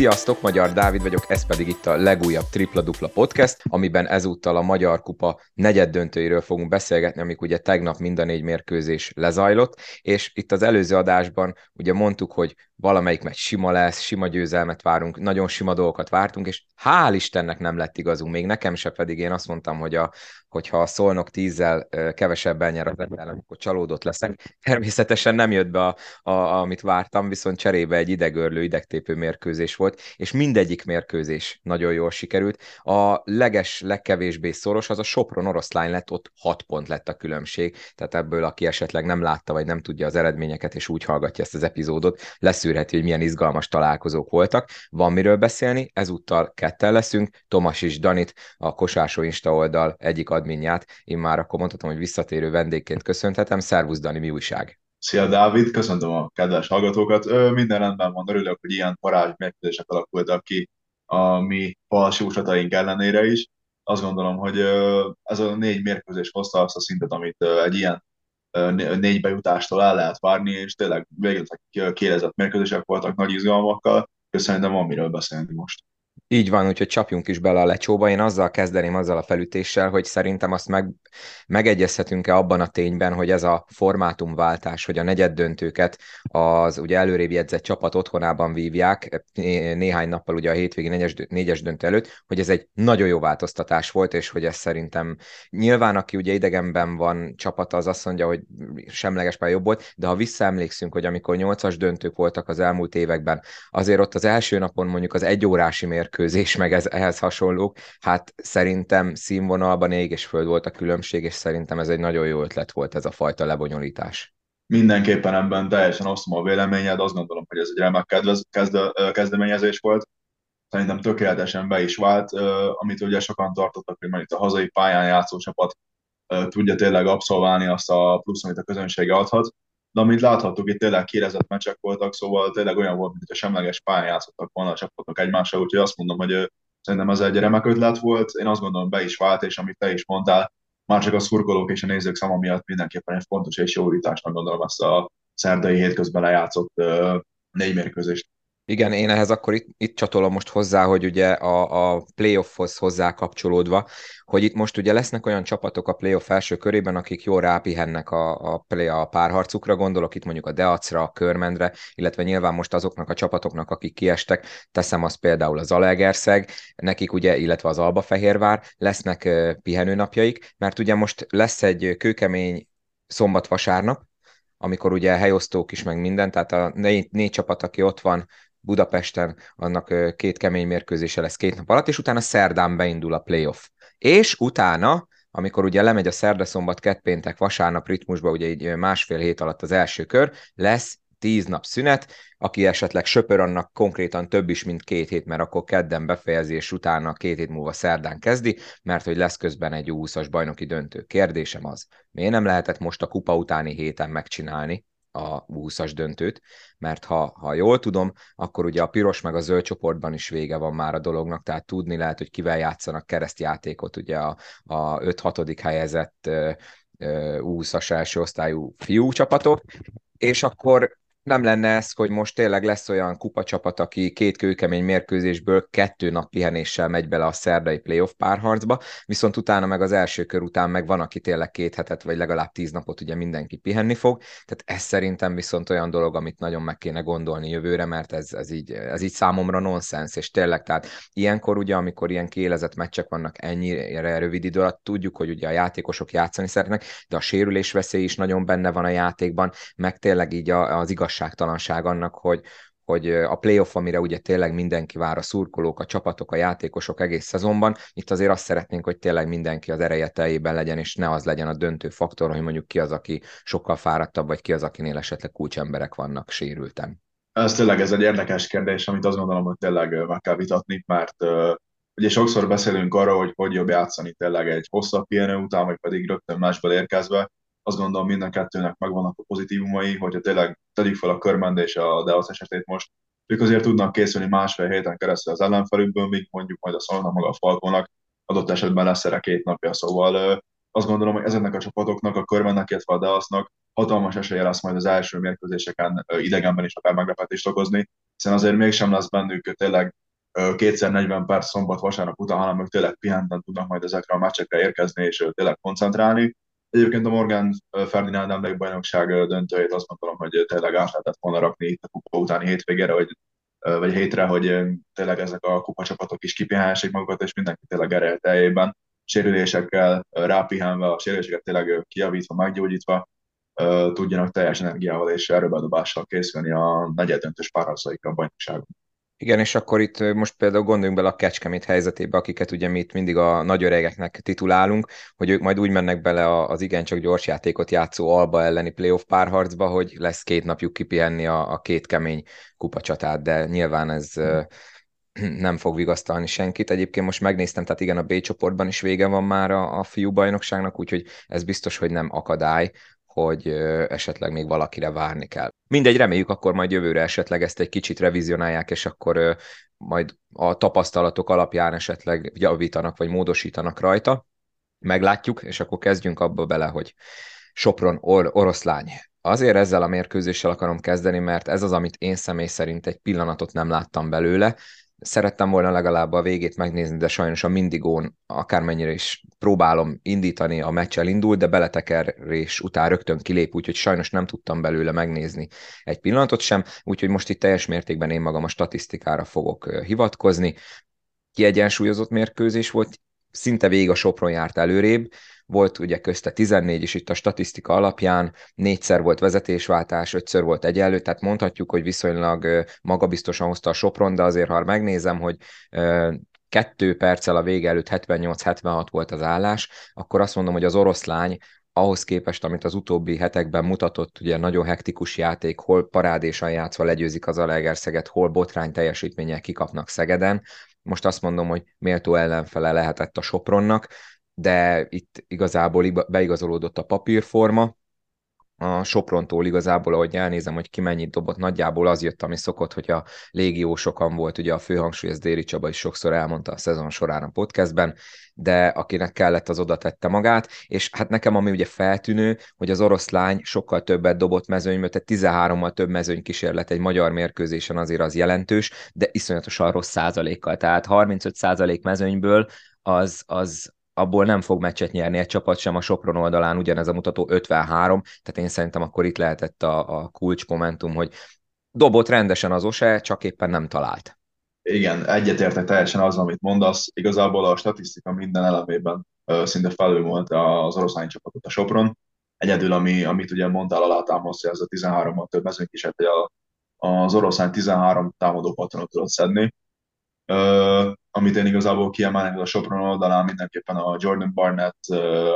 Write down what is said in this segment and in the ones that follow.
Sziasztok, Magyar Dávid vagyok, ez pedig itt a legújabb Tripla Dupla Podcast, amiben ezúttal a Magyar Kupa negyed döntőiről fogunk beszélgetni, amik ugye tegnap mind a négy mérkőzés lezajlott, és itt az előző adásban ugye mondtuk, hogy valamelyik meccs sima lesz, sima győzelmet várunk, nagyon sima dolgokat vártunk, és hál' Istennek nem lett igazunk, még nekem se pedig én azt mondtam, hogy a, hogyha a Szolnok tízzel kevesebben nyer az ellen, akkor csalódott leszek. Természetesen nem jött be, a, a, amit vártam, viszont cserébe egy idegörlő, idegtépő mérkőzés volt, és mindegyik mérkőzés nagyon jól sikerült. A leges, legkevésbé szoros az a Sopron oroszlány lett, ott 6 pont lett a különbség, tehát ebből, aki esetleg nem látta, vagy nem tudja az eredményeket, és úgy hallgatja ezt az epizódot, leszűrheti, hogy milyen izgalmas találkozók voltak. Van miről beszélni, ezúttal ketten leszünk, Tomas és Danit, a Kosásó Insta oldal egyik adminját, én már akkor mondhatom, hogy visszatérő vendégként köszönhetem. Szervusz Dani, mi újság? Szia Dávid, köszöntöm a kedves hallgatókat. Ö, minden rendben van, örülök, hogy ilyen parázs mérkőzések alakultak ki a mi falsúsataink ellenére is. Azt gondolom, hogy ez a négy mérkőzés hozta azt a szintet, amit egy ilyen négy bejutástól el lehet várni, és tényleg végül kérezett mérkőzések voltak nagy izgalmakkal, köszönöm, van miről beszélni most. Így van, úgyhogy csapjunk is bele a lecsóba. Én azzal kezdeném, azzal a felütéssel, hogy szerintem azt meg, megegyezhetünk-e abban a tényben, hogy ez a formátumváltás, hogy a negyed döntőket az ugye előrébb jegyzett csapat otthonában vívják, néhány nappal ugye a hétvégi négyes, négyes döntő előtt, hogy ez egy nagyon jó változtatás volt, és hogy ez szerintem nyilván, aki ugye idegenben van csapata, az azt mondja, hogy semleges pálya jobb volt, de ha visszaemlékszünk, hogy amikor nyolcas döntők voltak az elmúlt években, azért ott az első napon mondjuk az egyórási mérkőzés, mérkőzés, meg ez, ehhez hasonlók, hát szerintem színvonalban ég és föld volt a különbség, és szerintem ez egy nagyon jó ötlet volt ez a fajta lebonyolítás. Mindenképpen ebben teljesen osztom a véleményed, azt gondolom, hogy ez egy remek kedvez, kezde, kezdeményezés volt, szerintem tökéletesen be is vált, amit ugye sokan tartottak, hogy már itt a hazai pályán játszó csapat tudja tényleg abszolválni azt a plusz, amit a közönsége adhat de amit láthattuk, itt tényleg kérezett meccsek voltak, szóval tényleg olyan volt, mint a semleges pályán játszottak volna a csapatok egymással, úgyhogy azt mondom, hogy szerintem ez egy remek ötlet volt, én azt gondolom be is vált, és amit te is mondtál, már csak a szurkolók és a nézők száma miatt mindenképpen egy fontos és jó újításnak gondolom ezt a szerdai hétközben lejátszott négy mérkőzést. Igen, én ehhez akkor itt, itt csatolom most hozzá, hogy ugye a, a playoffhoz hozzá kapcsolódva, hogy itt most ugye lesznek olyan csapatok a playoff első körében, akik jól rápihennek a, a, play, a párharcukra, gondolok itt mondjuk a Deacra, a Körmendre, illetve nyilván most azoknak a csapatoknak, akik kiestek, teszem azt például az Alegerszeg, nekik ugye, illetve az Albafehérvár, lesznek uh, pihenőnapjaik, mert ugye most lesz egy kőkemény szombat-vasárnap, amikor ugye helyosztók is, meg minden, tehát a négy, négy csapat, aki ott van, Budapesten, annak két kemény mérkőzése lesz két nap alatt, és utána szerdán beindul a playoff. És utána, amikor ugye lemegy a szerda, szombat, kett, péntek, vasárnap ritmusba, ugye így másfél hét alatt az első kör, lesz tíz nap szünet, aki esetleg söpör, annak konkrétan több is, mint két hét, mert akkor kedden befejezi, és utána két hét múlva szerdán kezdi, mert hogy lesz közben egy 20-as bajnoki döntő. Kérdésem az, miért nem lehetett most a kupa utáni héten megcsinálni, a 20-as döntőt, mert ha, ha jól tudom, akkor ugye a piros meg a zöld csoportban is vége van már a dolognak, tehát tudni lehet, hogy kivel játszanak keresztjátékot, ugye a, a 5-6. helyezett 20-as első osztályú fiú csapatok, és akkor nem lenne ez, hogy most tényleg lesz olyan kupacsapat, aki két kőkemény mérkőzésből kettő nap pihenéssel megy bele a szerdai playoff párharcba, viszont utána meg az első kör után meg van, aki tényleg két hetet, vagy legalább tíz napot ugye mindenki pihenni fog, tehát ez szerintem viszont olyan dolog, amit nagyon meg kéne gondolni jövőre, mert ez, ez, így, ez így számomra nonsens, és tényleg, tehát ilyenkor ugye, amikor ilyen kiélezett meccsek vannak ennyire rövid idő alatt, tudjuk, hogy ugye a játékosok játszani szeretnek, de a sérülés veszély is nagyon benne van a játékban, meg tényleg így az igaz igazságtalanság annak, hogy, hogy a playoff, amire ugye tényleg mindenki vár, a szurkolók, a csapatok, a játékosok egész szezonban, itt azért azt szeretnénk, hogy tényleg mindenki az ereje teljében legyen, és ne az legyen a döntő faktor, hogy mondjuk ki az, aki sokkal fáradtabb, vagy ki az, akinél esetleg kulcsemberek vannak sérülten. Ez tényleg ez egy érdekes kérdés, amit azt gondolom, hogy tényleg meg kell vitatni, mert ugye sokszor beszélünk arról, hogy hogy jobb játszani tényleg egy hosszabb pihenő után, vagy pedig rögtön másból érkezve, azt gondolom mind a kettőnek megvannak a pozitívumai, hogyha tényleg tegyük fel a körmend és a Deos esetét most, ők azért tudnak készülni másfél héten keresztül az ellenfelükből, míg mondjuk majd a Szolna maga a Falkonak adott esetben lesz erre két napja, szóval azt gondolom, hogy ezeknek a csapatoknak, a körmennek, illetve a Deosnak hatalmas esélye lesz majd az első mérkőzéseken idegenben is akár meglepetést okozni, hiszen azért mégsem lesz bennük tényleg kétszer 40 perc szombat, vasárnap után, hanem ők tényleg pihenten tudnak majd ezekre a meccsekre érkezni és tényleg koncentrálni. Egyébként a Morgan Ferdinand emlék bajnokság döntőjét azt gondolom, hogy tényleg át lehetett volna rakni itt a kupa utáni hétvégére, hogy, vagy hétre, hogy tényleg ezek a kupacsapatok is kipihálják magukat, és mindenki tényleg ereje teljében, sérülésekkel rápihenve, a sérüléseket tényleg kiavítva, meggyógyítva, tudjanak teljes energiával és erőbedobással készülni a negyeddöntős párharcaikra a bajnokságon. Igen, és akkor itt most például gondoljunk bele a Kecskemét helyzetébe, akiket ugye mi itt mindig a nagy öregeknek titulálunk, hogy ők majd úgy mennek bele az igencsak gyors játékot játszó Alba elleni playoff párharcba, hogy lesz két napjuk kipihenni a, a két kemény kupacsatát, de nyilván ez nem fog vigasztalni senkit. Egyébként most megnéztem, tehát igen, a B csoportban is vége van már a, a fiú bajnokságnak, úgyhogy ez biztos, hogy nem akadály, hogy esetleg még valakire várni kell. Mindegy, reméljük, akkor majd jövőre esetleg ezt egy kicsit revizionálják, és akkor majd a tapasztalatok alapján esetleg javítanak, vagy módosítanak rajta. Meglátjuk, és akkor kezdjünk abba bele, hogy Sopron or- oroszlány. Azért ezzel a mérkőzéssel akarom kezdeni, mert ez az, amit én személy szerint egy pillanatot nem láttam belőle, szerettem volna legalább a végét megnézni, de sajnos a Mindigón akármennyire is próbálom indítani, a meccsel indul, de beletekerés után rögtön kilép, úgyhogy sajnos nem tudtam belőle megnézni egy pillanatot sem, úgyhogy most itt teljes mértékben én magam a statisztikára fogok hivatkozni. Kiegyensúlyozott mérkőzés volt, szinte végig a Sopron járt előrébb, volt ugye közte 14 is itt a statisztika alapján, négyszer volt vezetésváltás, ötször volt egyenlő, tehát mondhatjuk, hogy viszonylag magabiztosan hozta a Sopron, de azért, ha megnézem, hogy kettő perccel a vége előtt 78-76 volt az állás, akkor azt mondom, hogy az oroszlány ahhoz képest, amit az utóbbi hetekben mutatott, ugye nagyon hektikus játék, hol parádésan játszva legyőzik az Alegerszeget, hol botrány teljesítmények kikapnak Szegeden. Most azt mondom, hogy méltó ellenfele lehetett a Sopronnak, de itt igazából beigazolódott a papírforma, a Soprontól igazából, ahogy elnézem, hogy ki mennyit dobott, nagyjából az jött, ami szokott, hogy a légió sokan volt, ugye a főhangsúly, ez Déri Csaba is sokszor elmondta a szezon során a podcastben, de akinek kellett, az oda tette magát, és hát nekem ami ugye feltűnő, hogy az oroszlány sokkal többet dobott mezőnyből, tehát 13-mal több mezőny kísérlet egy magyar mérkőzésen azért az jelentős, de iszonyatosan rossz százalékkal, tehát 35 százalék mezőnyből az, az, abból nem fog meccset nyerni egy csapat sem, a Sopron oldalán ugyanez a mutató 53, tehát én szerintem akkor itt lehetett a, a kulcs momentum, hogy dobott rendesen az Ose, csak éppen nem talált. Igen, egyetértek teljesen az, amit mondasz. Igazából a statisztika minden elemében szinte felül volt az oroszlány csapatot a Sopron. Egyedül, ami, amit ugye mondtál alátámasztja, ez a 13-mal több mezőnk is, hogy a, az oroszlány 13 támadó patronot tudott szedni. Uh, amit én igazából kiemelnék a Sopron oldalán, mindenképpen a Jordan Barnett,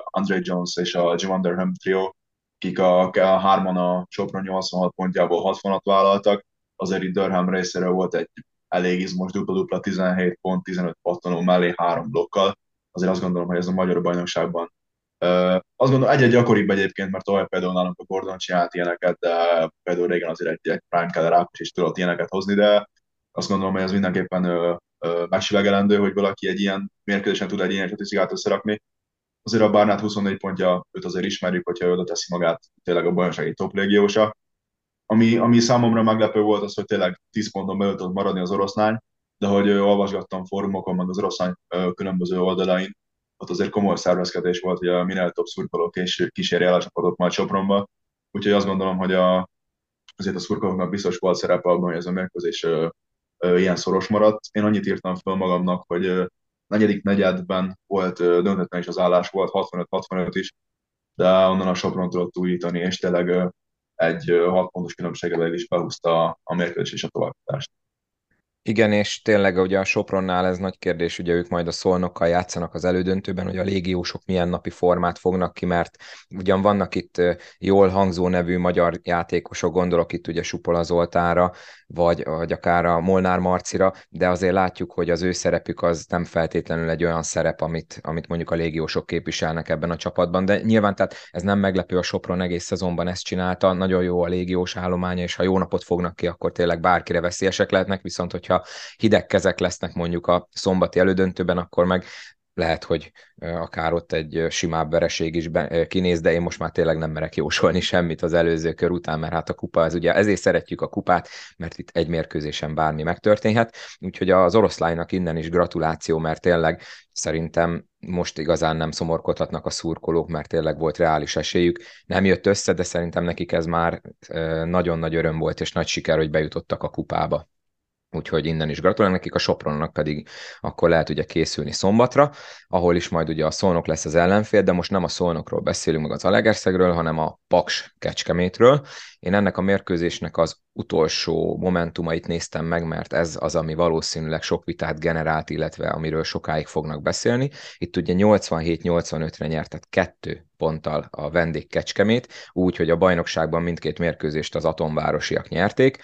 Andre Jones és a Javon Durham trio, akik a, a hárman a Sopron 86 pontjából 60-at vállaltak, azért itt Durham részéről volt egy elég izmos dupla-dupla 17 pont, 15 pattanó mellé három blokkal. Azért azt gondolom, hogy ez a magyar bajnokságban Uh, azt gondolom, egy-egy gyakoribb egyébként, mert tovább például nálunk a Gordon csinált ilyeneket, de például régen azért egy, egy Prime Keller is tudott ilyeneket hozni, de azt gondolom, hogy ez mindenképpen uh, megsülegelendő, hogy valaki egy ilyen mérkőzésen tud egy ilyen statisztikát összerakni. Azért a Barnát 24 pontja, őt azért ismerjük, hogyha oda teszi magát tényleg a bajnoksági top légiósa. Ami, ami számomra meglepő volt az, hogy tényleg 10 ponton belül tud maradni az oroszlány, de hogy olvasgattam fórumokon, meg az oroszlány különböző oldalain, ott azért komoly szervezkedés volt, hogy a minél több szurkolók és kíséri el a csapatot majd Sopronba. Úgyhogy azt gondolom, hogy a, azért a szurkolóknak biztos volt szerepe abban, hogy ez a mérkőzés ilyen szoros maradt. Én annyit írtam fel magamnak, hogy negyedik negyedben volt döntetlen is az állás, volt 65-65 is, de onnan a Sopron tudott újítani, és tényleg egy 6 pontos különbséggel is behúzta a mérkőzés és a továbbítást. Igen, és tényleg ugye a Sopronnál ez nagy kérdés, ugye ők majd a szolnokkal játszanak az elődöntőben, hogy a légiósok milyen napi formát fognak ki, mert ugyan vannak itt jól hangzó nevű magyar játékosok, gondolok itt ugye Supola Zoltára, vagy, vagy akár a Molnár Marcira, de azért látjuk, hogy az ő szerepük az nem feltétlenül egy olyan szerep, amit, amit mondjuk a légiósok képviselnek ebben a csapatban, de nyilván tehát ez nem meglepő, a Sopron egész szezonban ezt csinálta, nagyon jó a légiós állománya, és ha jó napot fognak ki, akkor tényleg bárkire veszélyesek lehetnek, viszont hogyha hideg kezek lesznek mondjuk a szombati elődöntőben, akkor meg lehet, hogy akár ott egy simább vereség is kinéz, de én most már tényleg nem merek jósolni semmit az előző kör után, mert hát a kupa, az ugye ezért szeretjük a kupát, mert itt egy mérkőzésen bármi megtörténhet, úgyhogy az oroszlánynak innen is gratuláció, mert tényleg szerintem most igazán nem szomorkodhatnak a szurkolók, mert tényleg volt reális esélyük. Nem jött össze, de szerintem nekik ez már nagyon nagy öröm volt, és nagy siker, hogy bejutottak a kupába úgyhogy innen is gratulálok nekik, a Sopronnak pedig akkor lehet ugye készülni szombatra, ahol is majd ugye a Szolnok lesz az ellenfél, de most nem a Szolnokról beszélünk meg az Alegerszegről, hanem a Paks Kecskemétről. Én ennek a mérkőzésnek az utolsó momentumait néztem meg, mert ez az, ami valószínűleg sok vitát generált, illetve amiről sokáig fognak beszélni. Itt ugye 87-85-re nyertet kettő ponttal a vendég Kecskemét, úgy, hogy a bajnokságban mindkét mérkőzést az atomvárosiak nyerték,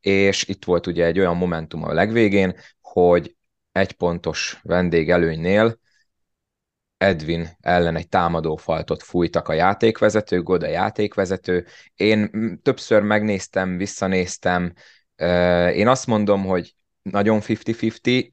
és itt volt ugye egy olyan momentum a legvégén, hogy egy pontos vendég előnynél Edwin ellen egy támadófaltot fújtak a játékvezető, Goda játékvezető. Én többször megnéztem, visszanéztem. Én azt mondom, hogy nagyon 50-50,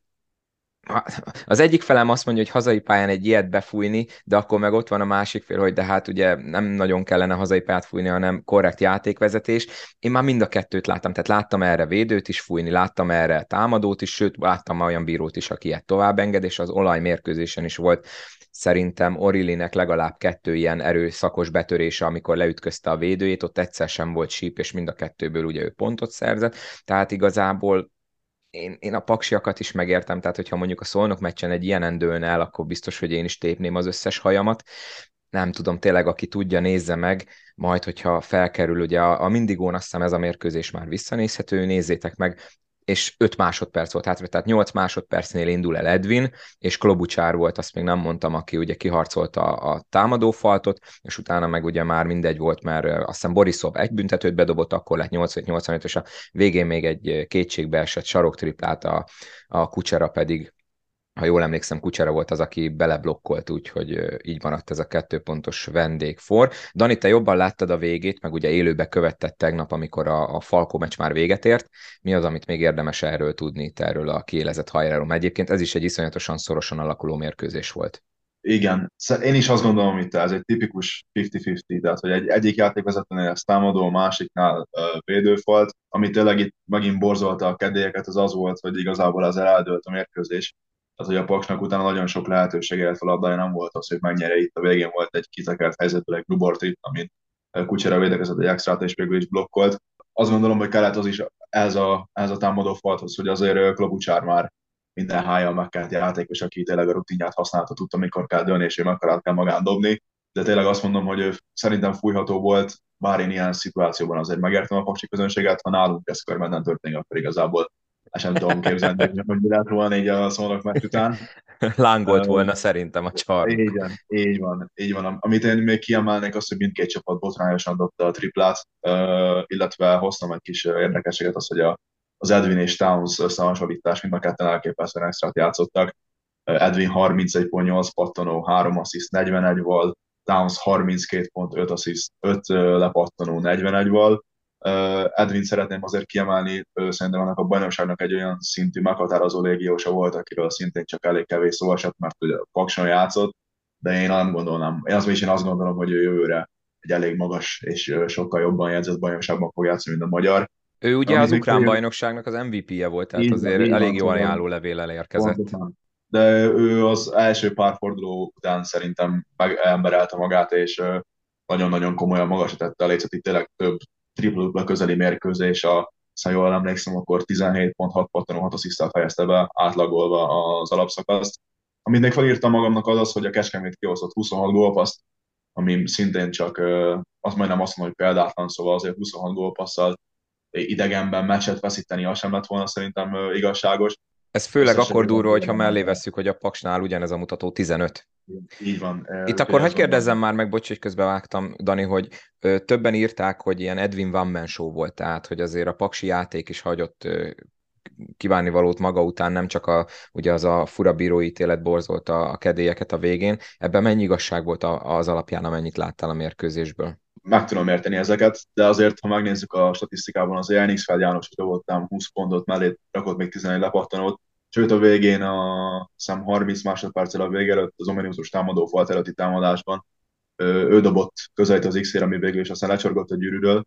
az egyik felem azt mondja, hogy hazai pályán egy ilyet befújni, de akkor meg ott van a másik fél, hogy de hát ugye nem nagyon kellene hazai pályát fújni, hanem korrekt játékvezetés. Én már mind a kettőt láttam, tehát láttam erre védőt is fújni, láttam erre támadót is, sőt, láttam olyan bírót is, aki ilyet tovább enged, és az olajmérkőzésen is volt szerintem Orilinek legalább kettő ilyen erőszakos betörése, amikor leütközte a védőjét, ott egyszer sem volt síp, és mind a kettőből ugye ő pontot szerzett, tehát igazából én, én a paksiakat is megértem, tehát hogyha mondjuk a szolnok meccsen egy ilyen endőn el, akkor biztos, hogy én is tépném az összes hajamat. Nem tudom, tényleg, aki tudja, nézze meg, majd, hogyha felkerül, ugye a, a Mindigón azt hiszem ez a mérkőzés már visszanézhető, nézzétek meg, és 5 másodperc volt hátra, tehát 8 másodpercnél indul el Edwin, és Klobucsár volt, azt még nem mondtam, aki ugye kiharcolta a, a támadófaltot, és utána meg ugye már mindegy volt, mert azt hiszem Borisov egy büntetőt bedobott, akkor lett 85-85, és a végén még egy kétségbe esett saroktriplát, a, a Kucsera pedig ha jól emlékszem, Kucsera volt az, aki beleblokkolt, úgyhogy így van ott ez a kettőpontos vendégfor. Dani, te jobban láttad a végét, meg ugye élőbe követted tegnap, amikor a, a Falkó meccs már véget ért. Mi az, amit még érdemes erről tudni, te erről a kiélezett hajráról? Egyébként ez is egy iszonyatosan szorosan alakuló mérkőzés volt. Igen, én is azt gondolom, hogy ez egy tipikus 50-50, tehát hogy egy, egyik játékvezetőnél ez támadó, másiknál uh, védőfalt, ami tényleg itt megint borzolta a kedélyeket, az az volt, hogy igazából az eldőlt a mérkőzés, tehát, hogy a Paksnak utána nagyon sok lehetősége lett labdája nem volt az, hogy megnyere itt a végén volt egy kitekert helyzetből egy Grubortit, amit Kucsera védekezett egy extrát és végül is blokkolt. Azt gondolom, hogy kellett az is ez a, ez a támadó falthoz, hogy azért Klobucsár már minden hája megkelt játékos, aki tényleg a rutinját használta, tudta, mikor kell dönni, és ő mekkorát kell magán dobni. De tényleg azt mondom, hogy ő szerintem fújható volt, bár én ilyen szituációban azért megértem a paksi közönséget, ha nálunk ez körben nem történik, akkor igazából nem tudom képzelni, hogy mi lehet volna így a szónok meccs után. Lángolt volna uh, szerintem a csar. Így van, így van, így van. Amit én még kiemelnék, az, hogy mindkét csapat botrányosan dobta a triplát, uh, illetve hoztam egy kis érdekességet, az, hogy a, az Edwin és Towns összehasonlítás mind a ketten elképesztően extrát játszottak. Edwin 31.8 pattanó, 3 assziszt, 41 volt, Towns 32 pont, 5 assziszt, 5 lepattanó, 41 volt, Edwin szeretném azért kiemelni, szerintem annak a bajnokságnak egy olyan szintű meghatározó légiósa volt, akiről szintén csak elég kevés szó esett, mert ugye Pakson játszott, de én nem gondolom, én azt is én azt gondolom, hogy ő jövőre egy elég magas és sokkal jobban jegyzett bajnokságban fog játszani, mint a magyar. Ő ugye az ukrán ő... bajnokságnak az MVP-je volt, tehát így, azért így elég jó ajánló levéllel érkezett. Pontosan. De ő az első pár forduló után szerintem emberelte magát, és nagyon-nagyon komolyan magasra tette a lécet, itt tényleg több triple közeli mérkőzés, a, ha jól emlékszem, akkor 17.6 pattanó 6 asszisztál fejezte be, átlagolva az alapszakaszt. Amit még felírtam magamnak az az, hogy a Kecskemét kihozott 26 gólpaszt, ami szintén csak, azt majdnem azt mondom, hogy példátlan, szóval azért 26 gólpasszal idegenben meccset veszíteni, az sem lett volna szerintem igazságos. Ez főleg akkor durva, hogyha mellé vesszük, hogy a Paksnál ugyanez a mutató 15. Így van. Itt akkor hogy kérdezzem már meg, bocs, hogy közbevágtam, Dani, hogy ö, többen írták, hogy ilyen Edwin Van Man show volt, tehát hogy azért a paksi játék is hagyott ö, kívánni valót maga után, nem csak a, ugye az a fura bírói ítélet borzolta a kedélyeket a végén. Ebben mennyi igazság volt az alapján, amennyit láttál a mérkőzésből? Meg tudom érteni ezeket, de azért, ha megnézzük a statisztikában, az Elnix fel János, hogy voltam 20 pontot mellé, rakott még 11 lepattanót, Sőt, a végén a szem 30 másodperccel a vége előtt az ominózus támadó falt előtti támadásban ő dobott közelít az X-ére, ami végül is aztán lecsorgott a gyűrűről.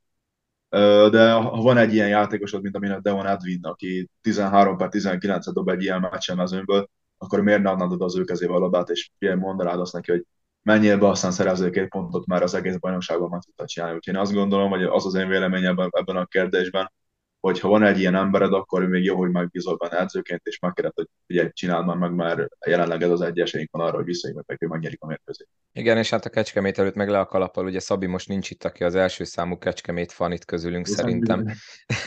De ha van egy ilyen játékosod, mint amilyen Devon Edwin, aki 13 per 19 dob egy ilyen meccsen akkor miért ne adnád az ő kezébe a labdát, és ilyen mondanád azt neki, hogy menjél be, aztán szerezzél két pontot, mert az egész bajnokságban meg tudta csinálni. Úgyhogy én azt gondolom, hogy az az én véleményem ebben a kérdésben, hogy ha van egy ilyen embered, akkor még jó, hogy megbízol benne edzőként, és megkérdez, hogy figyelj, csináld már meg, mert jelenleg ez az egy esélyünk van arra, hogy visszajövök, hogy megnyerik a mérkőzést. Igen, és hát a Kecskemét előtt meg le a kalappal, ugye Szabi most nincs itt, aki az első számú Kecskemét fan itt közülünk Viszont szerintem.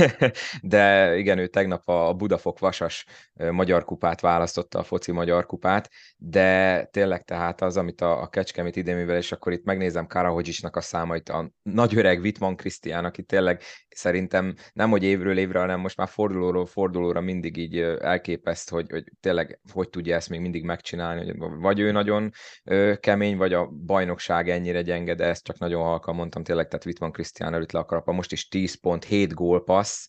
De igen, ő tegnap a Budafok Vasas magyar kupát választotta, a foci magyar kupát, de tényleg tehát az, amit a, a Kecskemét idén, és akkor itt megnézem Karahodzsisnak a számait, a nagy öreg Vitman Krisztián, aki tényleg szerintem nem, hogy évről évre, hanem most már fordulóról fordulóra mindig így elképeszt, hogy, hogy tényleg hogy tudja ezt még mindig megcsinálni, hogy vagy ő nagyon kemény, vagy a bajnokság ennyire gyenge, de ezt csak nagyon halkan mondtam tényleg, tehát Wittmann Krisztián előtt le a most is 10 pont, 7 gólpassz,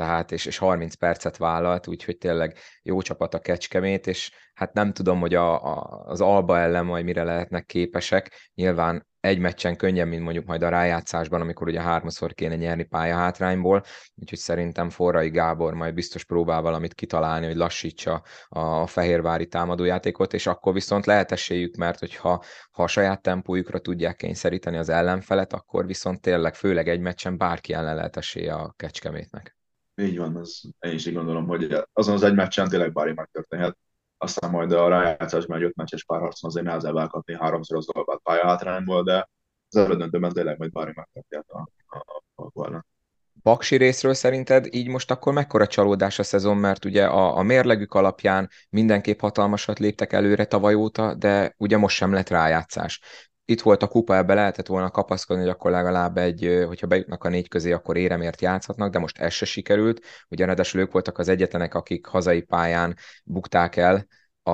tehát és, és 30 percet vállalt, úgyhogy tényleg jó csapat a Kecskemét, és hát nem tudom, hogy a, a, az Alba ellen majd mire lehetnek képesek. Nyilván egy meccsen könnyen, mint mondjuk majd a rájátszásban, amikor ugye háromszor kéne nyerni pályahátrányból, úgyhogy szerintem Forrai Gábor majd biztos próbál valamit kitalálni, hogy lassítsa a fehérvári támadójátékot, és akkor viszont lehet esélyük, mert hogyha ha a saját tempójukra tudják kényszeríteni az ellenfelet, akkor viszont tényleg főleg egy meccsen bárki ellen lehet esélye a kecskemétnek. Így van, az, én is így gondolom, hogy azon az egy meccsen tényleg bármi megtörténhet. Aztán majd a rájátszásban egy öt meccses párharcon azért nehezebb elkapni háromszor az olvát pályahátrányból, de az elődöntőben tényleg majd bármi megtörténhet a, a, a, a Paksi részről szerinted így most akkor mekkora csalódás a szezon, mert ugye a, a mérlegük alapján mindenképp hatalmasat léptek előre tavaly óta, de ugye most sem lett rájátszás itt volt a kupa, ebbe lehetett volna kapaszkodni, hogy akkor legalább egy, hogyha bejutnak a négy közé, akkor éremért játszhatnak, de most ez se sikerült. Ugye ráadásul ők voltak az egyetlenek, akik hazai pályán bukták el a,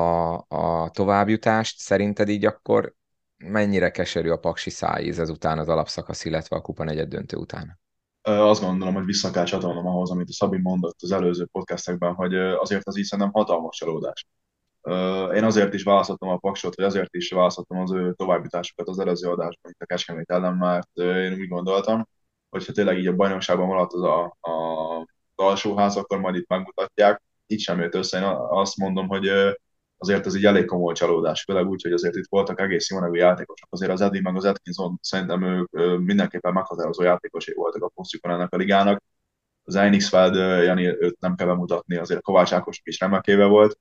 a továbbjutást. Szerinted így akkor mennyire keserű a paksi szájíz ezután az alapszakasz, illetve a kupa negyed döntő után? Azt gondolom, hogy vissza kell csatolnom ahhoz, amit a Szabi mondott az előző podcastekben, hogy azért az így szerintem hatalmas csalódás én azért is választottam a Paksot, vagy azért is választottam az ő továbbításokat az előző adásban, itt a Kecskemét ellen, mert én úgy gondoltam, hogy ha tényleg így a bajnokságban maradt az a, a, alsóház, akkor majd itt megmutatják. Így sem jött össze. Én azt mondom, hogy azért ez egy elég komoly csalódás, főleg úgy, hogy azért itt voltak egész jó nevű játékosok. Azért az Eddie meg az Atkinson szerintem ők mindenképpen meghatározó játékosai voltak a posztjukon ennek a ligának. Az Einixfeld, Jani, őt nem kell bemutatni, azért Kovács Ákos is remekéve volt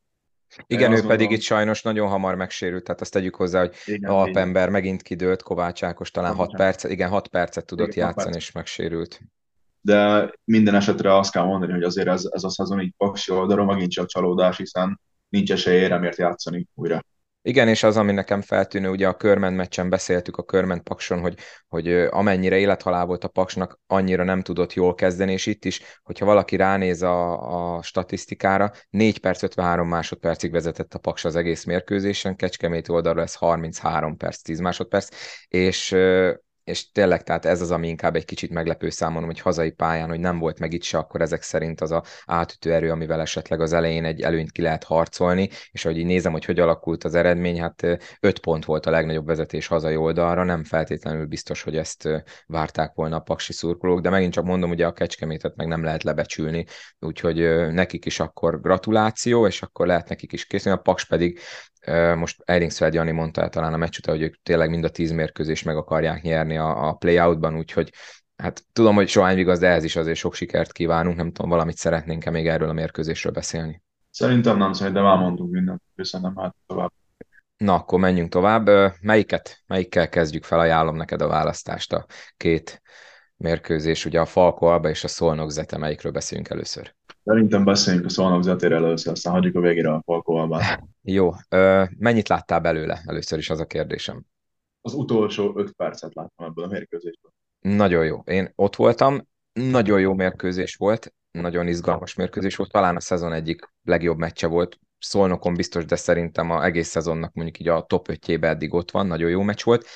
igen, ő pedig itt sajnos nagyon hamar megsérült, tehát azt tegyük hozzá, hogy igen, Alpember igen. megint kidőlt, Kovács Ákos talán 6 percet, igen, 6 percet tudott igen, játszani, perc. és megsérült. De minden esetre azt kell mondani, hogy azért ez, ez a szezon így paksi oldalról megint csak csalódás, hiszen nincs esély éremért játszani újra. Igen, és az, ami nekem feltűnő, ugye a körment meccsen beszéltük a körment pakson, hogy, hogy amennyire élethalál volt a paksnak, annyira nem tudott jól kezdeni, és itt is, hogyha valaki ránéz a, a statisztikára, 4 perc 53 másodpercig vezetett a paks az egész mérkőzésen, Kecskemét oldalra ez 33 perc 10 másodperc, és és tényleg, tehát ez az, ami inkább egy kicsit meglepő számomra, hogy hazai pályán, hogy nem volt meg itt se, akkor ezek szerint az a átütő erő, amivel esetleg az elején egy előnyt ki lehet harcolni, és ahogy így nézem, hogy hogy alakult az eredmény, hát öt pont volt a legnagyobb vezetés hazai oldalra, nem feltétlenül biztos, hogy ezt várták volna a paksi szurkolók, de megint csak mondom, ugye a kecskemétet meg nem lehet lebecsülni, úgyhogy nekik is akkor gratuláció, és akkor lehet nekik is készülni, a paks pedig most Eringsfeld Jani mondta talán a meccs után, hogy ők tényleg mind a tíz mérkőzés meg akarják nyerni a, a playoutban, úgyhogy hát tudom, hogy sohány igaz, de ehhez is azért sok sikert kívánunk, nem tudom, valamit szeretnénk-e még erről a mérkőzésről beszélni. Szerintem nem, szerintem már mondunk mindent, köszönöm, hát tovább. Na, akkor menjünk tovább. Melyiket, melyikkel kezdjük fel? Ajánlom neked a választást a két mérkőzés, ugye a Falko Alba és a Szolnok Zete, melyikről beszélünk először? Szerintem beszéljünk a Szolnok Zetére először, aztán hagyjuk a végére a Falko Albát. Jó, mennyit láttál belőle? Először is az a kérdésem. Az utolsó öt percet láttam ebből a mérkőzésből. Nagyon jó. Én ott voltam, nagyon jó mérkőzés volt, nagyon izgalmas mérkőzés volt, talán a szezon egyik legjobb meccse volt, Szolnokon biztos, de szerintem a egész szezonnak mondjuk így a top 5 eddig ott van, nagyon jó meccs volt.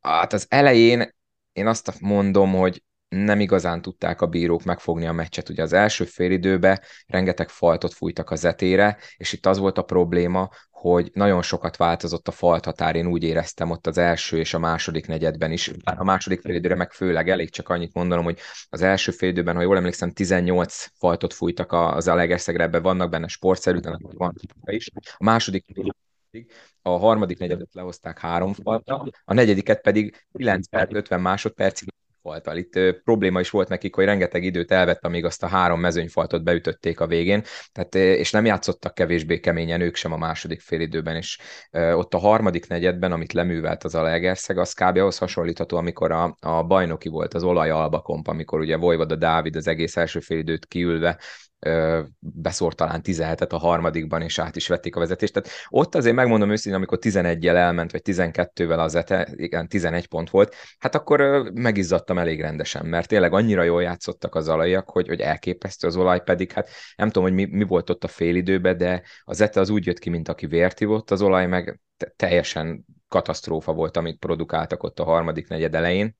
Hát az elején én azt mondom, hogy nem igazán tudták a bírók megfogni a meccset. Ugye az első félidőben rengeteg faltot fújtak a zetére, és itt az volt a probléma, hogy nagyon sokat változott a falt határ, én úgy éreztem ott az első és a második negyedben is. A második félidőre meg főleg elég csak annyit mondanom, hogy az első félidőben, ha jól emlékszem, 18 faltot fújtak az Alegerszegre, vannak benne sportszerűtlenek, van is. A második a harmadik negyedet lehozták három faltra, a negyediket pedig 9 perc 50 másodpercig faltal. Itt ö, probléma is volt nekik, hogy rengeteg időt elvett, amíg azt a három mezőnyfaltot beütötték a végén, tehát, ö, és nem játszottak kevésbé keményen ők sem a második félidőben, és ö, ott a harmadik negyedben, amit leművelt az Alegerszeg, az kb. ahhoz hasonlítható, amikor a, a bajnoki volt az olaj albakomp, amikor ugye Vojvoda Dávid az egész első félidőt kiülve beszór talán 17-et a harmadikban, és át is vették a vezetést. Tehát ott azért megmondom őszintén, amikor 11-jel elment, vagy 12-vel az ete, igen, 11 pont volt, hát akkor megizzadtam elég rendesen, mert tényleg annyira jól játszottak az alaiak, hogy, hogy elképesztő az olaj, pedig hát nem tudom, hogy mi, mi volt ott a félidőben, de az ete az úgy jött ki, mint aki vért volt, az olaj meg teljesen katasztrófa volt, amit produkáltak ott a harmadik negyed elején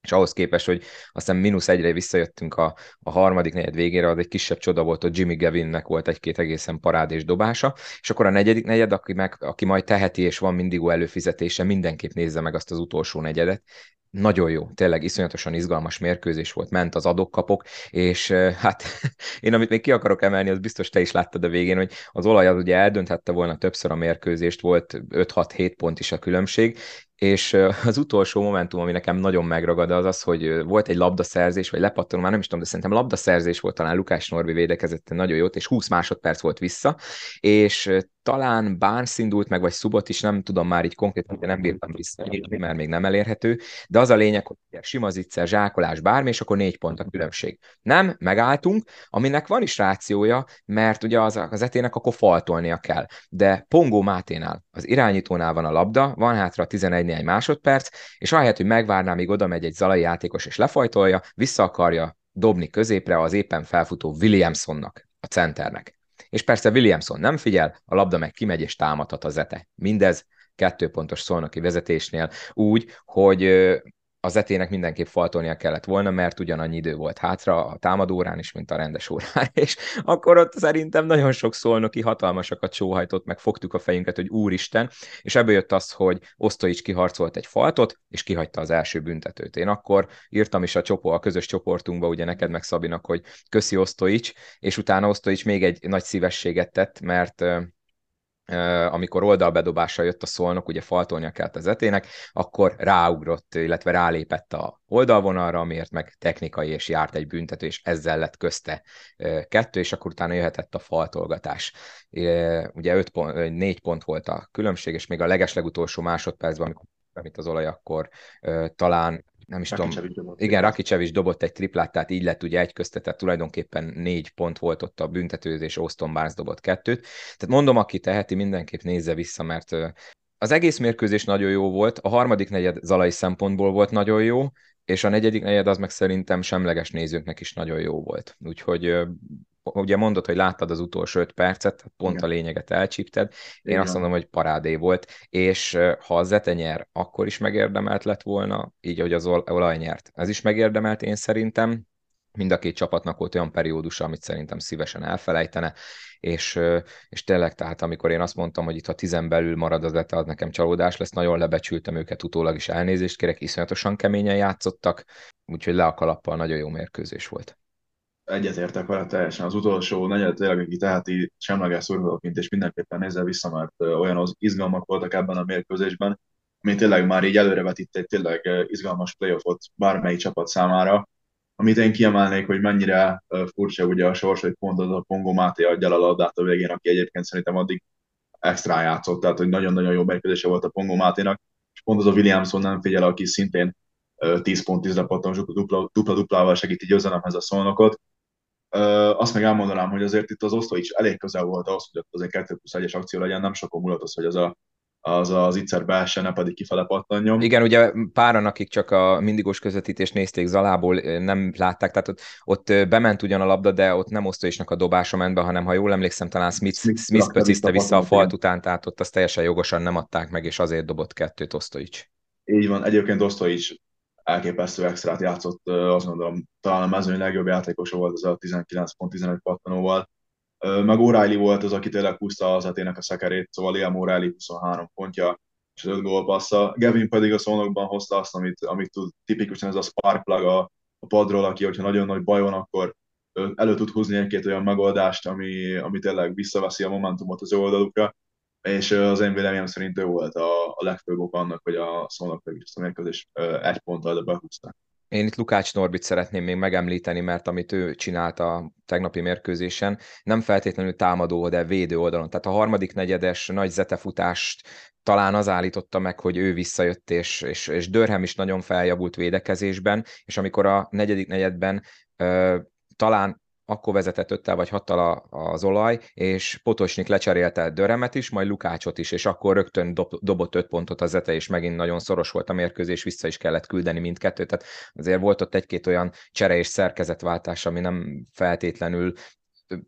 és ahhoz képest, hogy aztán mínusz egyre visszajöttünk a, a harmadik negyed végére, az egy kisebb csoda volt, hogy Jimmy Gavinnek volt egy-két egészen parádés dobása, és akkor a negyedik negyed, aki, meg, aki majd teheti, és van mindig előfizetése, mindenképp nézze meg azt az utolsó negyedet, nagyon jó, tényleg iszonyatosan izgalmas mérkőzés volt, ment az adokkapok, és hát én amit még ki akarok emelni, az biztos te is láttad a végén, hogy az olaj az ugye eldönthette volna többször a mérkőzést, volt 5-6-7 pont is a különbség, és az utolsó momentum, ami nekem nagyon megragad, az az, hogy volt egy labdaszerzés, vagy lepattanó, már nem is tudom, de szerintem labdaszerzés volt, talán Lukás Norbi védekezett nagyon jót, és 20 másodperc volt vissza, és talán Barnes indult meg, vagy Szubot is, nem tudom már így konkrétan, de nem bírtam vissza, mert még nem elérhető, de az a lényeg, hogy sima zicser, zsákolás, bármi, és akkor négy pont a különbség. Nem, megálltunk, aminek van is rációja, mert ugye az, az etének akkor faltolnia kell. De Pongó Máténál, az irányítónál van a labda, van hátra 11 egy másodperc, és ahelyett, hogy megvárná, míg oda megy egy zalai játékos és lefajtolja, vissza akarja dobni középre az éppen felfutó Williamsonnak, a centernek. És persze Williamson nem figyel, a labda meg kimegy és támadhat a zete. Mindez kettőpontos szolnoki vezetésnél úgy, hogy az etének mindenképp faltolnia kellett volna, mert ugyanannyi idő volt hátra a támadórán is, mint a rendes órán, és akkor ott szerintem nagyon sok szolnoki hatalmasakat sóhajtott, meg fogtuk a fejünket, hogy úristen, és ebből jött az, hogy Osztoics kiharcolt egy faltot, és kihagyta az első büntetőt. Én akkor írtam is a, csoport, a közös csoportunkba, ugye neked meg Szabinak, hogy köszi Osztoics, és utána Osztoics még egy nagy szívességet tett, mert amikor oldalbedobásra jött a szolnok, ugye faltolnia kellett az etének, akkor ráugrott, illetve rálépett a oldalvonalra, amiért meg technikai és járt egy büntető, és ezzel lett közte kettő, és akkor utána jöhetett a faltolgatás. Ugye öt pont, négy pont volt a különbség, és még a legeslegutolsó másodpercben, amikor amit az olaj, akkor talán nem is tudom. Dobott igen, Rakicevics dobott egy triplát, tehát így lett ugye egy közte, tehát tulajdonképpen négy pont volt ott a büntetőzés, Austin Barnes dobott kettőt. Tehát mondom, aki teheti, mindenképp nézze vissza, mert az egész mérkőzés nagyon jó volt, a harmadik negyed zalai szempontból volt nagyon jó, és a negyedik negyed az meg szerintem semleges nézőknek is nagyon jó volt. Úgyhogy ugye mondod, hogy láttad az utolsó öt percet, pont Igen. a lényeget elcsípted. Én Igen. azt mondom, hogy parádé volt, és ha a Zete nyer, akkor is megérdemelt lett volna, így, hogy az olaj nyert. Ez is megérdemelt én szerintem, mind a két csapatnak volt olyan periódusa, amit szerintem szívesen elfelejtene, és, és tényleg, tehát amikor én azt mondtam, hogy itt ha tizen belül marad az Zete, az nekem csalódás lesz, nagyon lebecsültem őket, utólag is elnézést kérek, iszonyatosan keményen játszottak, úgyhogy le a kalappal nagyon jó mérkőzés volt egyetértek vele teljesen. Az utolsó negyed tényleg, aki teheti semleges szurkolóként, és mindenképpen nézze vissza, mert olyan izgalmak voltak ebben a mérkőzésben, ami tényleg már így előrevetít egy tényleg izgalmas playoffot bármelyik csapat számára. Amit én kiemelnék, hogy mennyire furcsa ugye a sors, hogy pont az a Pongo Máté adja a labdát a végén, aki egyébként szerintem addig extra játszott, tehát hogy nagyon-nagyon jó mérkőzése volt a Pongo Máténak, és pont az a Williamson nem figyel, aki szintén 10 pont 10 patton dupla, dupla, duplával segíti győzelemhez a szolnokot, azt meg elmondanám, hogy azért itt az osztó is elég közel volt ahhoz, hogy azért 2 plusz 1-es akció legyen, nem sokon múlott az, hogy az a az az ittszer beessen, ne pedig kifele pattanjon. Igen, ugye páran, akik csak a mindigos közvetítést nézték Zalából, nem látták, tehát ott, ott bement ugyan a labda, de ott nem Osztoisnak a dobása ment be, hanem ha jól emlékszem, talán Smith, Smith, Smith pöciszte vissza a falt után, tehát ott azt teljesen jogosan nem adták meg, és azért dobott kettőt Osztoics. Így van, egyébként Osztoics elképesztő extrát játszott, azt gondolom, talán a mezőny legjobb játékosa volt ez a 19 pont 11 pattanóval. Meg O'Reilly volt az, aki tényleg húzta az etének a szekerét, szóval Liam O'Reilly 23 pontja, és 5 gólpassza. Gavin pedig a szónokban hozta azt, amit, amit tud, tipikusan ez a spark plug a, a padról, aki, hogyha nagyon nagy baj van, akkor elő tud húzni egy-két olyan megoldást, ami, ami tényleg visszaveszi a momentumot az oldalukra, és az én véleményem szerint ő volt a, a legfőbb ok annak, hogy a szónak a mérkőzés egy ponttal behúzták. Én itt Lukács Norbit szeretném még megemlíteni, mert amit ő csinált a tegnapi mérkőzésen, nem feltétlenül támadó, de védő oldalon. Tehát a harmadik negyedes nagy zetefutást talán az állította meg, hogy ő visszajött, és, és, és Dörhem is nagyon feljavult védekezésben, és amikor a negyedik negyedben ö, talán akkor vezetett öttel vagy hattal az olaj, és Potosnyik lecserélte Döremet is, majd Lukácsot is, és akkor rögtön dob, dobott öt pontot az Zete, és megint nagyon szoros volt a mérkőzés, vissza is kellett küldeni mindkettőt, tehát azért volt ott egy-két olyan csere és szerkezetváltás, ami nem feltétlenül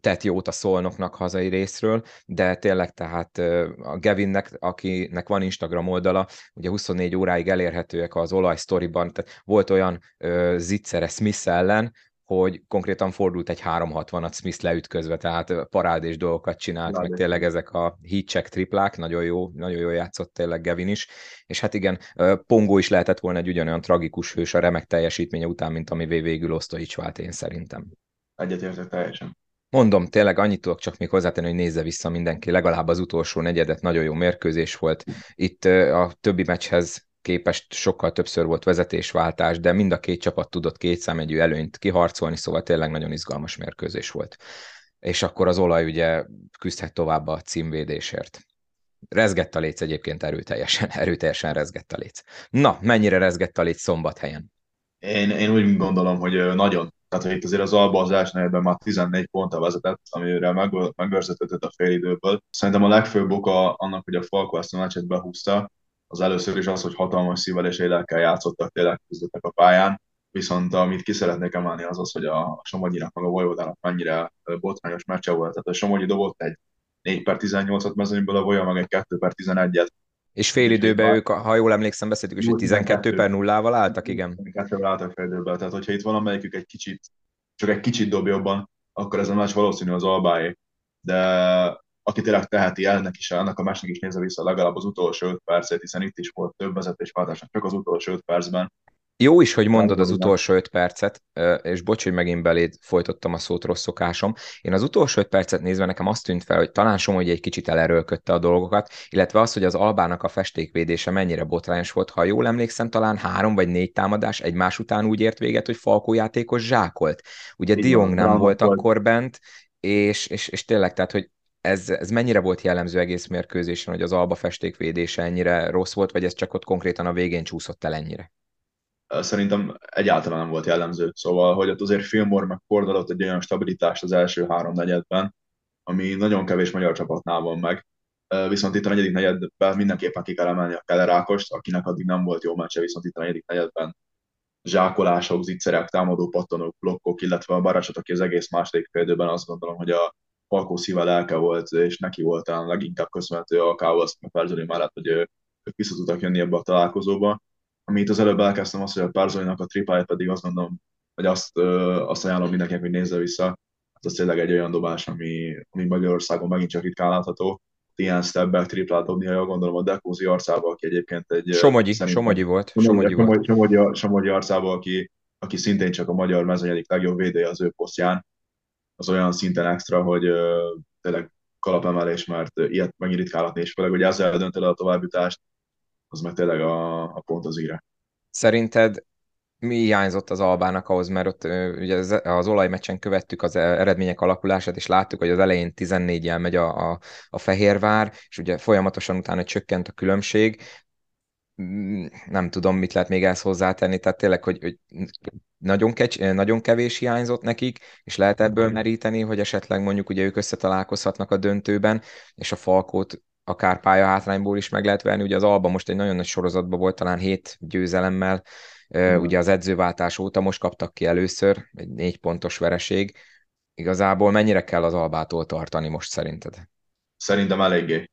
tett jót a szolnoknak hazai részről, de tényleg tehát a Gevinnek, akinek van Instagram oldala, ugye 24 óráig elérhetőek az olaj sztoriban, tehát volt olyan uh, zicsere Smith ellen, hogy konkrétan fordult egy 360-at Smith leütközve, tehát parádés dolgokat csinált, Lade. meg tényleg ezek a heat check triplák, nagyon jó, nagyon jó játszott tényleg Gavin is, és hát igen, Pongo is lehetett volna egy ugyanolyan tragikus hős a remek teljesítménye után, mint ami végül Osztoics vált én szerintem. Egyetértek teljesen. Mondom, tényleg annyit tudok csak még hozzátenni, hogy nézze vissza mindenki, legalább az utolsó negyedet, nagyon jó mérkőzés volt. Itt a többi meccshez képest sokkal többször volt vezetésváltás, de mind a két csapat tudott kétszámegyű előnyt kiharcolni, szóval tényleg nagyon izgalmas mérkőzés volt. És akkor az olaj ugye küzdhet tovább a címvédésért. Rezgett a léc egyébként erőteljesen, erőteljesen rezgett a léc. Na, mennyire rezgett a léc szombathelyen? Én, én úgy gondolom, hogy nagyon. Tehát, hogy itt azért az Alba az első negyedben már 14 ponttal vezetett, amire meg, megőrzetett a félidőből. Szerintem a legfőbb oka annak, hogy a Falco ezt a meccset behúzta, az először is az, hogy hatalmas szívvel és élekkel játszottak, tényleg küzdöttek a pályán, viszont amit ki szeretnék emelni az az, hogy a Somogyinak meg a Vojvodának mennyire botrányos meccse volt. Tehát a Somogyi dobott egy 4 per 18-at mezőnyből, a Voja meg egy 2 per 11-et. És fél időben ők, ha jól emlékszem, beszéltük is, hogy 12 per 0-val álltak, igen. 12 álltak fél időben, tehát hogyha itt valamelyikük egy kicsit, csak egy kicsit dob jobban, akkor ez a meccs valószínű az albáé. De aki tényleg teheti el, ennek is, ennek a másnak is nézze vissza legalább az utolsó 5 percet, hiszen itt is volt több vezetésváltásnak, csak az utolsó 5 percben. Jó is, hogy mondod az utolsó öt percet, és bocs, hogy megint beléd folytottam a szót rossz szokásom. Én az utolsó öt percet nézve nekem azt tűnt fel, hogy talán Somogy egy kicsit elerőlködte a dolgokat, illetve az, hogy az Albának a festékvédése mennyire botrányos volt. Ha jól emlékszem, talán három vagy négy támadás egymás után úgy ért véget, hogy Falkó játékos zsákolt. Ugye Diong nem volt akkor bent, és, és, és tényleg, tehát, hogy ez, ez mennyire volt jellemző egész mérkőzésen, hogy az alba festékvédése ennyire rossz volt, vagy ez csak ott konkrétan a végén csúszott el ennyire? Szerintem egyáltalán nem volt jellemző. Szóval, hogy ott azért Fillmore meg fordulott egy olyan stabilitást az első három negyedben, ami nagyon kevés magyar csapatnál van meg. Viszont itt a negyedik negyedben mindenképpen ki kell emelni a Kellerákost, akinek addig nem volt jó meccse, viszont itt a negyedik negyedben zsákolások, zicserek, támadó pattanók, blokkok, illetve a Baracsot, aki az egész második félidőben azt gondolom, hogy a Falkó szíve lelke volt, és neki volt talán leginkább köszönhető a a Perzoli mellett, hogy ők vissza tudtak jönni ebbe a találkozóba. Amit az előbb elkezdtem, az, hogy a Perzolinak a tripáját pedig azt mondom, hogy azt, azt ajánlom mindenkinek, hogy nézze vissza. Hát az tényleg egy olyan dobás, ami, ami Magyarországon megint csak ritkán látható. Ilyen stepback triplát dobni, ha jól gondolom a Dekózi arcába, aki egyébként egy... Somogyi, Somogyi volt. Somogyi, Somogyi, Somogyi, Somogyi arcába, aki, aki szintén csak a magyar mezőny egyik legjobb védője az ő posztján az olyan szinten extra, hogy tényleg kalapemelés, mert ilyet megint ritkálhatni, és főleg, hogy ezzel döntöd a továbbjutást, az meg tényleg a, a pont az íre. Szerinted mi hiányzott az Albának ahhoz, mert ott ugye az, az olajmeccsen követtük az eredmények alakulását, és láttuk, hogy az elején 14-jel megy a, a, a Fehérvár, és ugye folyamatosan utána csökkent a különbség, nem tudom, mit lehet még ezt hozzátenni, tehát tényleg, hogy, hogy nagyon, kecs, nagyon kevés hiányzott nekik, és lehet ebből meríteni, hogy esetleg mondjuk ugye ők összetalálkozhatnak a döntőben, és a Falkót akár pálya hátrányból is meg lehet venni. Ugye az Alba most egy nagyon nagy sorozatban volt, talán hét győzelemmel, mm. ugye az edzőváltás óta most kaptak ki először, egy négy pontos vereség. Igazából mennyire kell az Albától tartani most szerinted? Szerintem eléggé.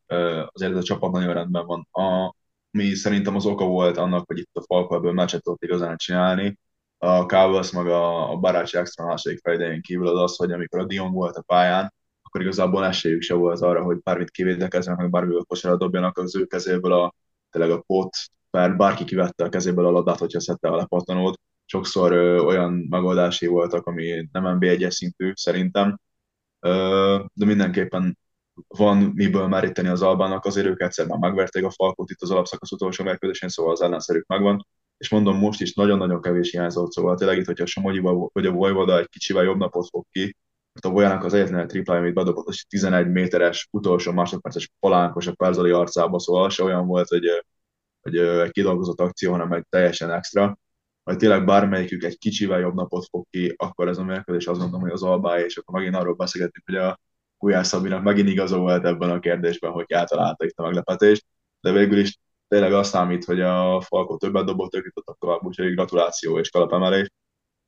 Azért ez a csapat nagyon rendben van. A, mi szerintem az oka volt annak, hogy itt a Falko ebből meccset tudott igazán csinálni. A Cowboys meg a, a Barácsi extra második fejdején kívül az az, hogy amikor a Dion volt a pályán, akkor igazából esélyük se volt arra, hogy bármit kivédekeznek, meg bármiből kosara dobjanak az ő kezéből a, tényleg a pot, mert bárki kivette a kezéből a labdát, hogyha szedte a lepattanót. Sokszor ö, olyan megoldási voltak, ami nem NB1-es szintű szerintem, ö, de mindenképpen van miből meríteni az Albának, azért ők egyszer már megverték a Falkot itt az alapszakasz utolsó mérkőzésén, szóval az ellenszerük megvan, és mondom, most is nagyon-nagyon kevés hiányzott, szóval tényleg itt, hogyha a Somogyiba vagy a Vojvoda egy kicsivel jobb napot fog ki, mert a Vojának az egyetlen triplája, amit bedobott, az 11 méteres, utolsó másodperces palánkos a Perzoli arcába, szóval se olyan volt, hogy, hogy egy kidolgozott akció, hanem egy teljesen extra. Majd tényleg bármelyikük egy kicsivel jobb napot fog ki, akkor ez a mérkőzés azt gondolom, hogy az albája, és akkor megint arról beszélgetünk, hogy a Gulyás Szabinak megint igaza volt ebben a kérdésben, hogy eltalálta itt a meglepetést, de végül is tényleg azt számít, hogy a Falko többet dobott, ők jutottak tovább, úgyhogy gratuláció és kalapemelés.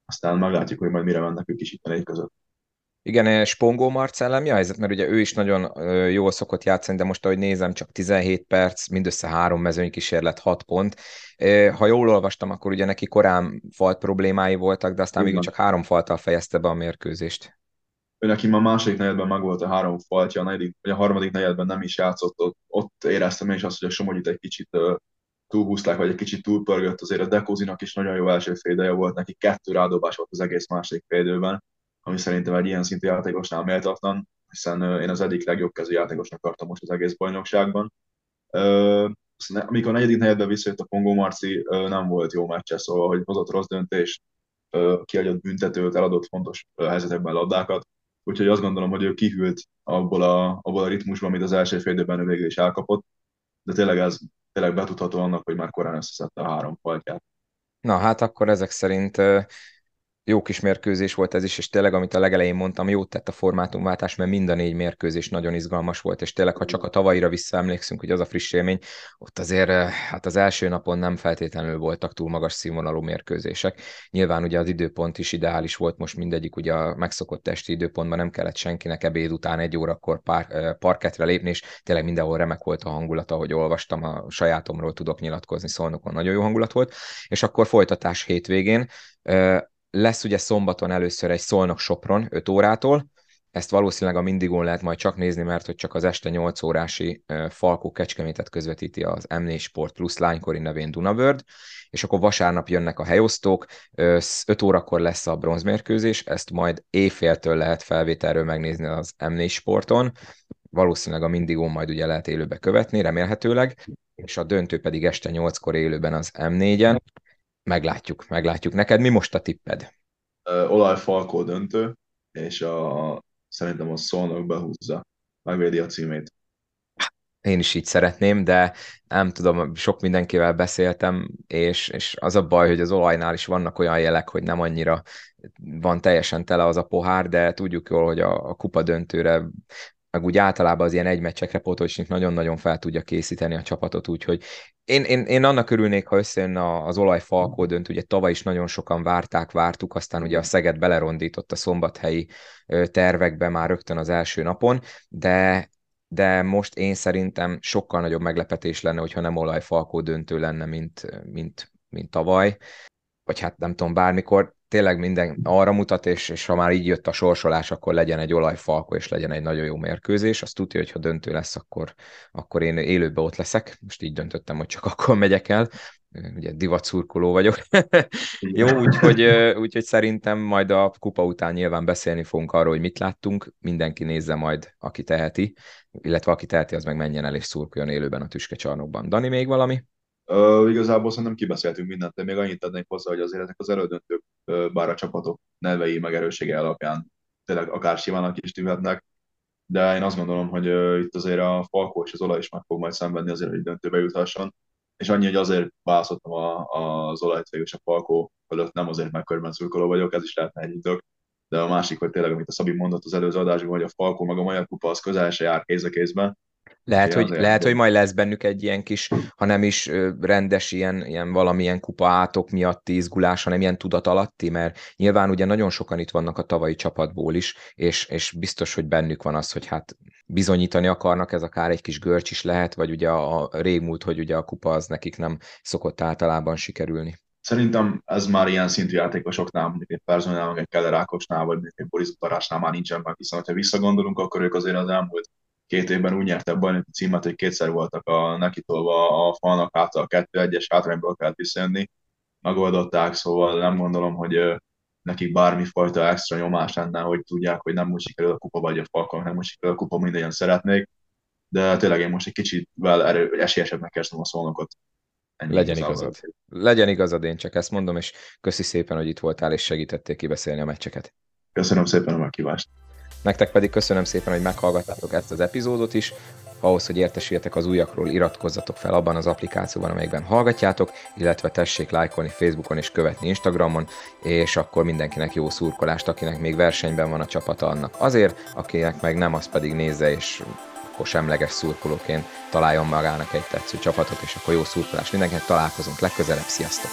Aztán meglátjuk, hogy majd mire mennek ők is itt a négy között. Igen, Spongó Marcellem, mi a helyzet? Mert ugye ő is nagyon jól szokott játszani, de most, ahogy nézem, csak 17 perc, mindössze három mezőny kísérlet, 6 pont. Ha jól olvastam, akkor ugye neki korán falt problémái voltak, de aztán még csak három faltal fejezte be a mérkőzést ő neki a második negyedben megvolt a három faltja, a, negyedik, vagy a harmadik negyedben nem is játszott, ott, ott éreztem én is azt, hogy a Somogyit egy kicsit túlhúzták, vagy egy kicsit túlpörgött, azért a Dekózinak is nagyon jó első fédeje volt, neki kettő rádobás volt az egész második félidőben, ami szerintem egy ilyen szintű játékosnál méltatlan, hiszen én az egyik legjobb kezű játékosnak tartom most az egész bajnokságban. Amikor a negyedik negyedben visszajött a Pongó Marci, nem volt jó meccse, szóval, hogy hozott rossz döntést, kiadott büntetőt, eladott fontos helyzetekben labdákat, úgyhogy azt gondolom, hogy ő kihűlt abból a, abból a ritmusban, amit az első fél időben végül is elkapott, de tényleg ez tényleg betudható annak, hogy már korán összeszedte a három faltját. Na hát akkor ezek szerint jó kis mérkőzés volt ez is, és tényleg, amit a legelején mondtam, jót tett a formátumváltás, mert mind a négy mérkőzés nagyon izgalmas volt, és tényleg, ha csak a tavalyira visszaemlékszünk, hogy az a friss élmény, ott azért eh, hát az első napon nem feltétlenül voltak túl magas színvonalú mérkőzések. Nyilván ugye az időpont is ideális volt, most mindegyik ugye a megszokott testi időpontban nem kellett senkinek ebéd után egy órakor pár, eh, parketre lépni, és tényleg mindenhol remek volt a hangulata, ahogy olvastam, a sajátomról tudok nyilatkozni, szolnokon nagyon jó hangulat volt, és akkor folytatás hétvégén, eh, lesz ugye szombaton először egy Szolnok Sopron 5 órától, ezt valószínűleg a Mindigón lehet majd csak nézni, mert hogy csak az este 8 órási Falkó Kecskemétet közvetíti az M4 Sport Plus lánykori nevén Dunavörd, és akkor vasárnap jönnek a helyosztók, 5 órakor lesz a bronzmérkőzés, ezt majd éjféltől lehet felvételről megnézni az M4 Sporton, valószínűleg a Mindigón majd ugye lehet élőbe követni, remélhetőleg, és a döntő pedig este 8-kor élőben az M4-en. Meglátjuk, meglátjuk. Neked mi most a tipped? Uh, olajfalkó döntő, és a, szerintem a Szolnok behúzza, megvédi a címét. Én is így szeretném, de nem tudom, sok mindenkivel beszéltem, és, és az a baj, hogy az olajnál is vannak olyan jelek, hogy nem annyira van teljesen tele az a pohár, de tudjuk jól, hogy a, a kupa döntőre meg úgy általában az ilyen egymeccsekre Potocsnik nagyon-nagyon fel tudja készíteni a csapatot, úgyhogy én, én, én annak örülnék, ha összejön az olajfalkó dönt, ugye tavaly is nagyon sokan várták, vártuk, aztán ugye a Szeged belerondított a szombathelyi tervekbe már rögtön az első napon, de de most én szerintem sokkal nagyobb meglepetés lenne, hogyha nem olajfalkó döntő lenne, mint, mint, mint tavaly, vagy hát nem tudom, bármikor tényleg minden arra mutat, és, és ha már így jött a sorsolás, akkor legyen egy olajfalko, és legyen egy nagyon jó mérkőzés. Azt tudja, hogy ha döntő lesz, akkor, akkor én élőben ott leszek. Most így döntöttem, hogy csak akkor megyek el. Ugye divatszurkoló vagyok. jó, úgyhogy, úgyhogy szerintem majd a kupa után nyilván beszélni fogunk arról, hogy mit láttunk. Mindenki nézze majd, aki teheti, illetve aki teheti, az meg menjen el és szurkoljon élőben a tüskecsarnokban. Dani, még valami? Uh, igazából szerintem kibeszéltünk mindent, de még annyit adnék hozzá, hogy azért ezek az elődöntők, bár a csapatok nevei meg erősége alapján tényleg akár simának is tűnhetnek, de én azt gondolom, hogy itt azért a Falkó és az Olaj is meg fog majd szenvedni azért, hogy döntőbe juthasson. És annyi, hogy azért választottam a, az Olajt és a Falkó fölött, nem azért, mert körben szurkoló vagyok, ez is lehetne egy indok, de a másik, hogy tényleg, amit a Szabi mondott az előző adásban, hogy a Falkó meg a Magyar Kupa az közel se jár kéz a kézben, lehet, hogy, lehet, hogy majd lesz bennük egy ilyen kis, ha nem is rendes ilyen, ilyen valamilyen kupa átok miatti izgulás, hanem ilyen tudat alatti, mert nyilván ugye nagyon sokan itt vannak a tavalyi csapatból is, és, és biztos, hogy bennük van az, hogy hát bizonyítani akarnak, ez akár egy kis görcs is lehet, vagy ugye a, a régmúlt, hogy ugye a kupa az nekik nem szokott általában sikerülni. Szerintem ez már ilyen szintű játékosoknál, mondjuk egy Perzonál, egy Keller Ákosnál, vagy mondjuk egy Boris Utarásnál már nincsen meg, hiszen ha visszagondolunk, akkor ők azért az elmúlt két évben úgy nyerte a bajnoki címet, hogy kétszer voltak a nekitolva a falnak által kettő egyes hátrányból kellett visszajönni, megoldották, szóval nem gondolom, hogy nekik bármifajta extra nyomás lenne, hogy tudják, hogy nem most sikerül a kupa, vagy a falkon nem most sikerül a kupa, mindegyen szeretnék, de tényleg én most egy kicsit vel erő, esélyesebbnek kezdtem a szolnokot. Ennyi Legyen igazad. Legyen igazad, én csak ezt mondom, és köszi szépen, hogy itt voltál, és segítettél kibeszélni a meccseket. Köszönöm szépen a meghívást. Nektek pedig köszönöm szépen, hogy meghallgattátok ezt az epizódot is. Ahhoz, hogy értesüljetek az újakról, iratkozzatok fel abban az applikációban, amelyikben hallgatjátok, illetve tessék lájkolni Facebookon és követni Instagramon, és akkor mindenkinek jó szurkolást, akinek még versenyben van a csapata annak azért, akinek meg nem, az pedig nézze és akkor semleges szurkolóként találjon magának egy tetsző csapatot, és akkor jó szurkolás mindenkinek, találkozunk legközelebb, sziasztok!